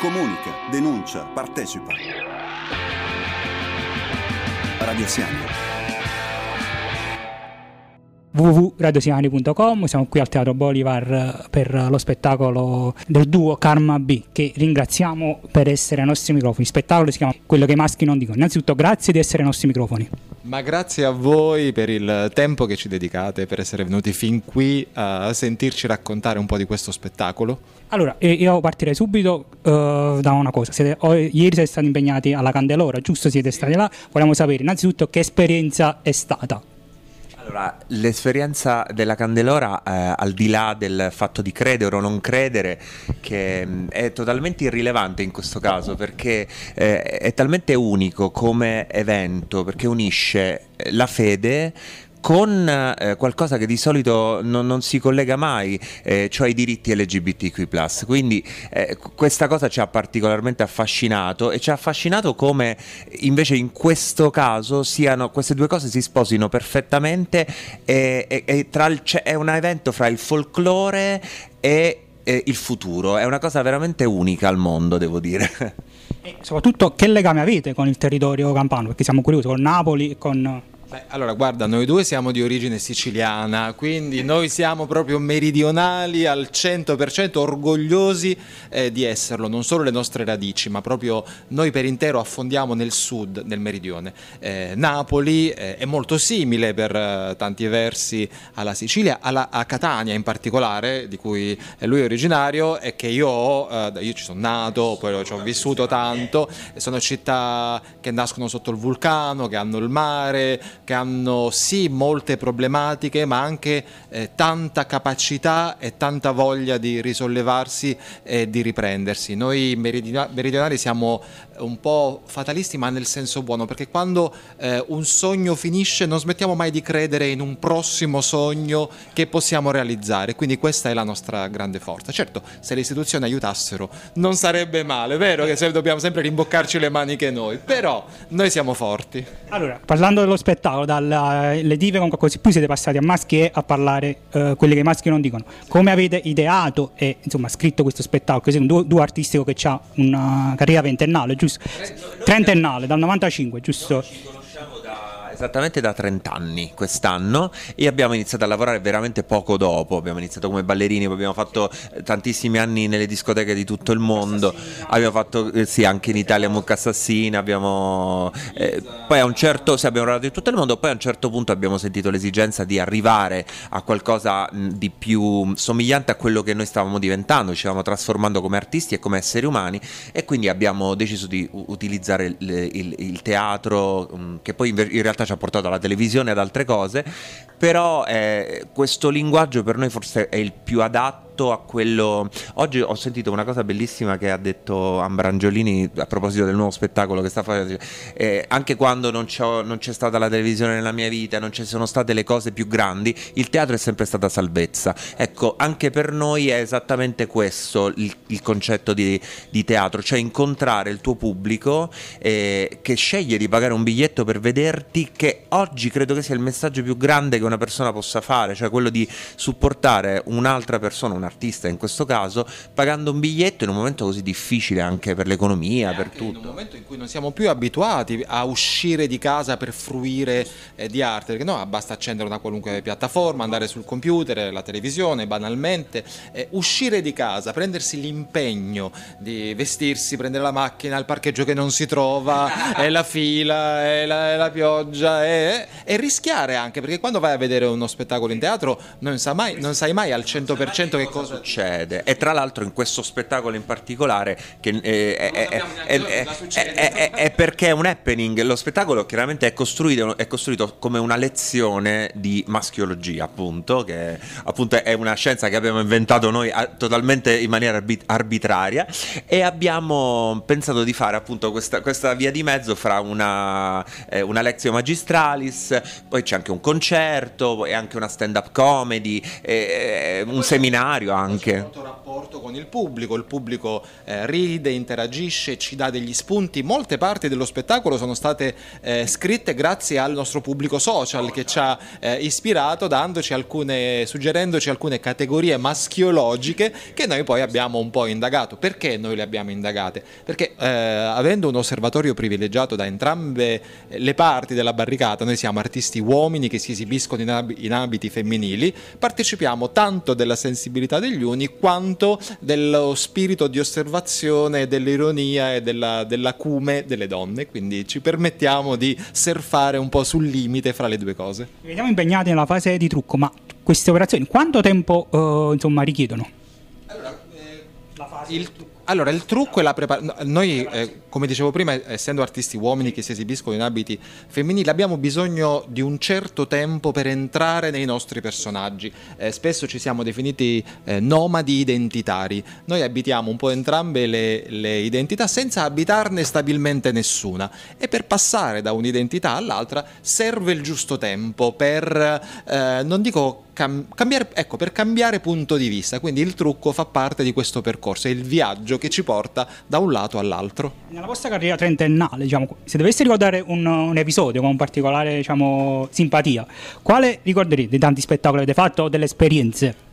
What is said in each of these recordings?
Comunica, denuncia, partecipa. Radio Siani. www.radiosiani.com siamo qui al Teatro Bolivar per lo spettacolo del duo Karma B che ringraziamo per essere ai nostri microfoni il spettacolo si chiama Quello che i maschi non dicono innanzitutto grazie di essere ai nostri microfoni ma grazie a voi per il tempo che ci dedicate, per essere venuti fin qui a sentirci raccontare un po' di questo spettacolo. Allora, io partirei subito uh, da una cosa. Siete, oh, ieri siete stati impegnati alla Candelora, giusto? Siete stati là. Vogliamo sapere innanzitutto che esperienza è stata. Allora, l'esperienza della Candelora, eh, al di là del fatto di credere o non credere, che mh, mm, è totalmente irrilevante in questo caso, perché eh, è talmente unico come evento, perché unisce la fede con eh, qualcosa che di solito non, non si collega mai, eh, cioè i diritti LGBTQ. Quindi eh, questa cosa ci ha particolarmente affascinato e ci ha affascinato come invece in questo caso siano, queste due cose si sposino perfettamente e, e, e il, è un evento fra il folklore e il futuro, è una cosa veramente unica al mondo, devo dire. E soprattutto che legame avete con il territorio campano? Perché siamo curiosi con Napoli e con Beh, allora guarda, noi due siamo di origine siciliana, quindi noi siamo proprio meridionali al 100%, orgogliosi eh, di esserlo, non solo le nostre radici, ma proprio noi per intero affondiamo nel sud, nel meridione. Eh, Napoli eh, è molto simile per eh, tanti versi alla Sicilia, alla, a Catania in particolare, di cui lui è originario e che io ho, eh, io ci sono nato, poi ci ho vissuto tanto, sono città che nascono sotto il vulcano, che hanno il mare, che hanno sì molte problematiche ma anche eh, tanta capacità e tanta voglia di risollevarsi e di riprendersi. Noi meridionali siamo un po' fatalisti ma nel senso buono perché quando eh, un sogno finisce non smettiamo mai di credere in un prossimo sogno che possiamo realizzare quindi questa è la nostra grande forza certo se le istituzioni aiutassero non sarebbe male vero che se dobbiamo sempre rimboccarci le maniche noi però noi siamo forti allora parlando dello spettacolo dalle dive con così più siete passati a maschi e a parlare eh, quelli che i maschi non dicono. Come avete ideato e insomma scritto questo spettacolo? È un duo, duo artistico che ha una carriera ventennale, giusto? Trentennale, dal 95, giusto? Esattamente da 30 anni quest'anno e abbiamo iniziato a lavorare veramente poco dopo, abbiamo iniziato come ballerini, poi abbiamo fatto eh, tantissimi anni nelle discoteche di tutto il mondo, abbiamo fatto eh, sì anche in Italia Mucca Assassina, abbiamo eh, poi a un certo, sì, abbiamo lavorato in tutto il mondo, poi a un certo punto abbiamo sentito l'esigenza di arrivare a qualcosa di più somigliante a quello che noi stavamo diventando, ci stavamo trasformando come artisti e come esseri umani e quindi abbiamo deciso di utilizzare il, il, il teatro che poi in realtà ci ha portato alla televisione e ad altre cose, però eh, questo linguaggio per noi forse è il più adatto rispetto a quello... Oggi ho sentito una cosa bellissima che ha detto Ambrangiolini a proposito del nuovo spettacolo che sta facendo. Eh, anche quando non, non, c'è stata la televisione nella mia vita, non ci sono state le cose più grandi, il teatro è sempre stata salvezza. Ecco, anche per noi è esattamente questo il, il concetto di, di, teatro, cioè incontrare il tuo pubblico eh, che sceglie di pagare un biglietto per vederti, che oggi credo che sia il messaggio più grande che una persona possa fare, cioè quello di supportare un'altra persona, una artista in questo caso, pagando un biglietto in un momento così difficile anche per l'economia, per tutto. In un momento in cui non siamo più abituati a uscire di casa per fruire eh, di arte, perché no, basta accendere una qualunque piattaforma, andare sul computer, la televisione, banalmente, eh, uscire di casa, prendersi l'impegno di vestirsi, prendere la macchina, il parcheggio che non si trova, e la fila, e la, e la pioggia, e, e, rischiare anche, perché quando vai a vedere uno spettacolo in teatro non, sa mai, non sai mai al 100% che cosa cosa succede. E tra l'altro in questo spettacolo in particolare, che eh, è, è, è, perché è un happening, lo spettacolo chiaramente è costruito, è costruito come una lezione di maschiologia, appunto, che appunto è una scienza che abbiamo inventato noi totalmente in maniera arbitraria. E abbiamo pensato di fare appunto questa, questa via di mezzo fra una, eh, una lezione magistralis, poi c'è anche un concerto, e anche una stand-up comedy, eh, un seminario anche. Rapporto con il pubblico, il pubblico eh, ride, interagisce, ci dà degli spunti. Molte parti dello spettacolo sono state eh, scritte grazie al nostro pubblico social che ci ha eh, ispirato, alcune, suggerendoci alcune categorie maschiologiche che noi poi abbiamo un po' indagato. Perché noi le abbiamo indagate? Perché eh, avendo un osservatorio privilegiato da entrambe le parti della barricata, noi siamo artisti uomini che si esibiscono in abiti femminili, partecipiamo tanto della sensibilità degli uni quanto dello spirito di osservazione, dell'ironia e della, dell'acume delle donne, quindi ci permettiamo di surfare un po' sul limite fra le due cose. Vi Vediamo impegnati nella fase di trucco, ma queste operazioni quanto tempo eh, insomma, richiedono? Il, allora, il trucco è la preparazione. Noi, eh, come dicevo prima, essendo artisti uomini che si esibiscono in abiti femminili, abbiamo bisogno di un certo tempo per entrare nei nostri personaggi. Eh, spesso ci siamo definiti eh, nomadi identitari. Noi abitiamo un po' entrambe le, le, identità senza abitarne stabilmente nessuna. E per passare da un'identità all'altra serve il giusto tempo per, eh, non dico cam- cambiare, ecco, per cambiare punto di vista. Quindi il trucco fa parte di questo percorso, è il viaggio che ci porta da un lato all'altro. Nella vostra carriera trentennale, diciamo, se doveste ricordare un, un episodio con particolare diciamo, simpatia, quale ricorderete dei tanti spettacoli che avete fatto o delle esperienze?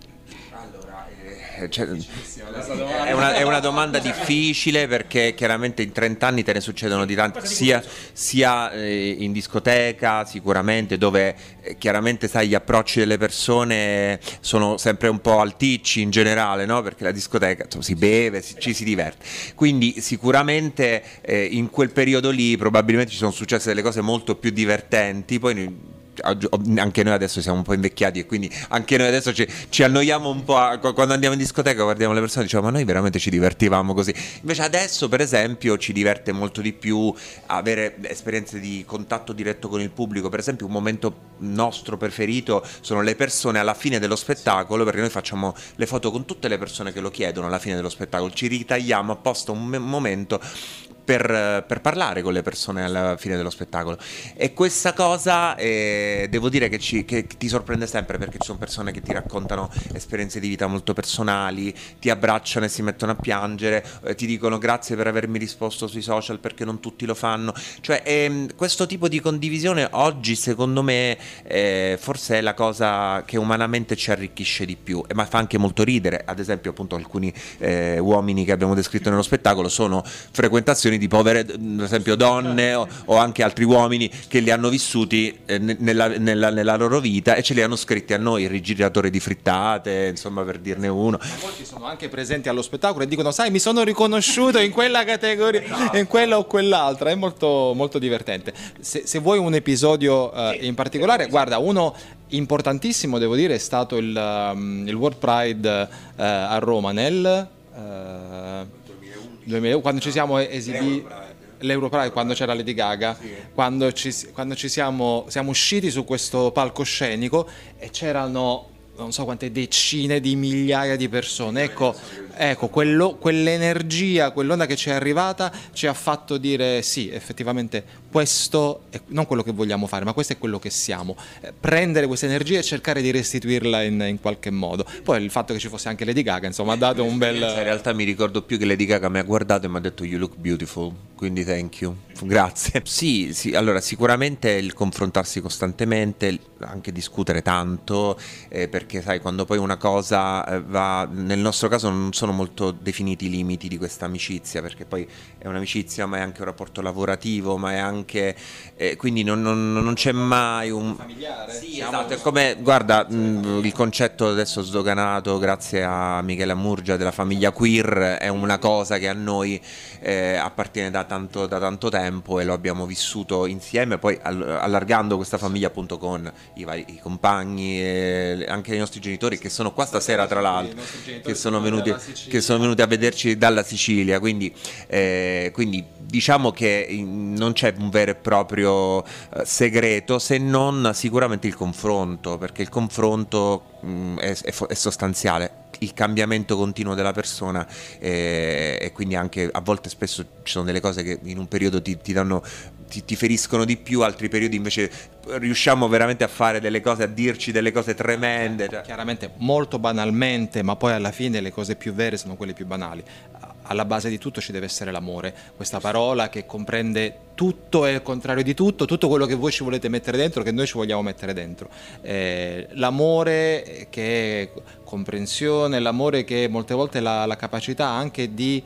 Eh, cioè, è, una, è una, domanda difficile perché chiaramente in 30 anni te ne succedono di tanti, sia, sia eh, in discoteca sicuramente dove eh, chiaramente sai gli approcci delle persone sono sempre un po' alticci in generale, no? perché la discoteca insomma, si beve, si, ci si diverte. Quindi sicuramente eh, in quel periodo lì probabilmente ci sono successe delle cose molto più divertenti, poi anche noi adesso siamo un po' invecchiati e quindi anche noi adesso ci, ci annoiamo un po' a, quando andiamo in discoteca guardiamo le persone e diciamo ma noi veramente ci divertivamo così. Invece adesso per esempio ci diverte molto di più avere esperienze di contatto diretto con il pubblico. Per esempio un momento nostro preferito sono le persone alla fine dello spettacolo perché noi facciamo le foto con tutte le persone che lo chiedono alla fine dello spettacolo. Ci ritagliamo apposta un momento per, per, parlare con le persone alla fine dello spettacolo. E questa cosa eh, devo dire che, ci, che, ti sorprende sempre perché ci sono persone che ti raccontano esperienze di vita molto personali, ti abbracciano e si mettono a piangere, eh, ti dicono grazie per avermi risposto sui social perché non tutti lo fanno. Cioè, ehm, questo tipo di condivisione oggi, secondo me, eh, forse è la cosa che umanamente ci arricchisce di più, ma fa anche molto ridere. Ad esempio, appunto, alcuni eh, uomini che abbiamo descritto nello spettacolo sono frequentazioni situazioni di povere, ad esempio donne o, o anche altri uomini che li hanno vissuti eh, nella, nella, nella, loro vita e ce li hanno scritti a noi, il rigiratore di frittate, insomma per dirne uno. Ma molti sono anche presenti allo spettacolo e dicono, sai, mi sono riconosciuto in quella categoria, esatto. in quella o quell'altra, è molto, molto divertente. Se, se vuoi un episodio uh, in particolare, guarda, uno importantissimo, devo dire, è stato il, um, il World Pride uh, a Roma nel... Uh, 2001, quando ci siamo esibiti l'Europride quando c'era Lady Gaga, sì. quando, ci, quando ci siamo, siamo usciti su questo palcoscenico e c'erano non so quante decine di migliaia di persone. Ecco, ecco quello, quell'energia, quell'onda che ci è arrivata ci ha fatto dire sì, effettivamente questo è non quello che vogliamo fare, ma questo è quello che siamo. Eh, prendere questa energia e cercare di restituirla in, in, qualche modo. Poi il fatto che ci fosse anche Lady Gaga, insomma, ha dato un bel... In realtà mi ricordo più che Lady Gaga mi ha guardato e mi ha detto you look beautiful, quindi thank you, grazie. Sì, sì, allora sicuramente il confrontarsi costantemente, anche discutere tanto, eh, perché sai, quando poi una cosa eh, va, nel nostro caso non sono molto definiti i limiti di questa amicizia, perché poi è un'amicizia ma è anche un rapporto lavorativo, ma è anche eh, quindi non, non, non, c'è mai un... Familiare? Sì, esatto, è come, guarda, mh, il concetto adesso sdoganato grazie a Michele Murgia della famiglia queer è una cosa che a noi eh, appartiene da tanto, da tanto, tempo e lo abbiamo vissuto insieme, poi allargando questa famiglia appunto con i vari i compagni e anche i nostri genitori che sono qua stasera tra l'altro, che sono, venuti, che sono venuti a vederci dalla Sicilia, quindi, eh, quindi diciamo che non c'è un vero e proprio eh, segreto se non sicuramente il confronto, perché il confronto mh, mm, è, è, è sostanziale. Il cambiamento continuo della persona eh, e quindi anche a volte spesso ci sono delle cose che in un periodo ti, ti danno ti, ti, feriscono di più, altri periodi invece riusciamo veramente a fare delle cose, a dirci delle cose tremende. Cioè. Chiaramente molto banalmente, ma poi alla fine le cose più vere sono quelle più banali. Alla base di tutto ci deve essere l'amore, questa parola che comprende tutto e il contrario di tutto, tutto quello che voi ci volete mettere dentro, che noi ci vogliamo mettere dentro. Eh, l'amore che è comprensione, l'amore che molte volte è la, la capacità anche di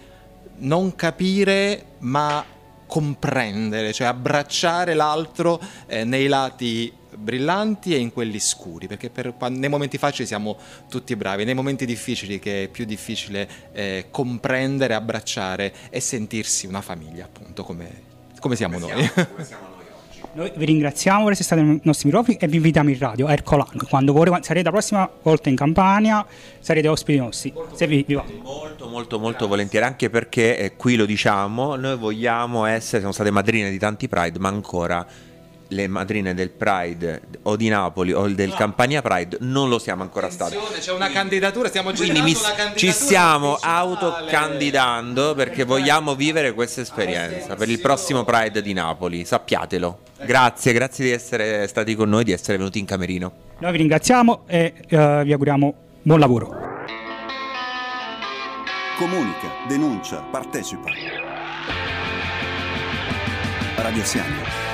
non capire ma comprendere, cioè abbracciare l'altro eh, nei lati brillanti e in quelli scuri, perché per, nei momenti facili siamo tutti bravi, nei momenti difficili che è più difficile eh, comprendere, abbracciare e sentirsi una famiglia, appunto, come, come siamo come noi. Siamo, come siamo noi. Noi vi ringraziamo per essere stati nei nostri microfoni e vi invitiamo in radio a Ercolano. Quando voi sarete la prossima volta in Campania, sarete ospiti nostri. Se vi, vi va. Molto, molto, molto volentieri, anche perché eh, qui lo diciamo, noi vogliamo essere, siamo state madrine di tanti Pride, ma ancora le madrine del Pride o di Napoli o del Campania Pride non lo siamo ancora stati. C'è una candidatura, stiamo Quindi mi- ci stiamo autocandidando perché vogliamo vivere questa esperienza per il prossimo Pride di Napoli, sappiatelo. Grazie, grazie di essere stati con noi, di essere venuti in camerino. Noi vi ringraziamo e eh, vi auguriamo buon lavoro. Comunica, denuncia, partecipa. Radio Siani.